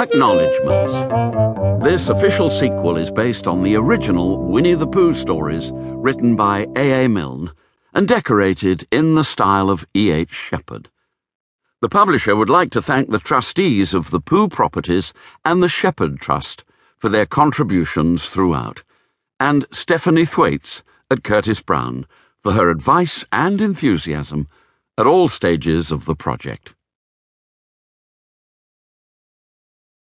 Acknowledgements. This official sequel is based on the original Winnie the Pooh stories written by A. A. Milne and decorated in the style of E. H. Shepard. The publisher would like to thank the trustees of the Pooh Properties and the Shepard Trust for their contributions throughout, and Stephanie Thwaites at Curtis Brown for her advice and enthusiasm at all stages of the project.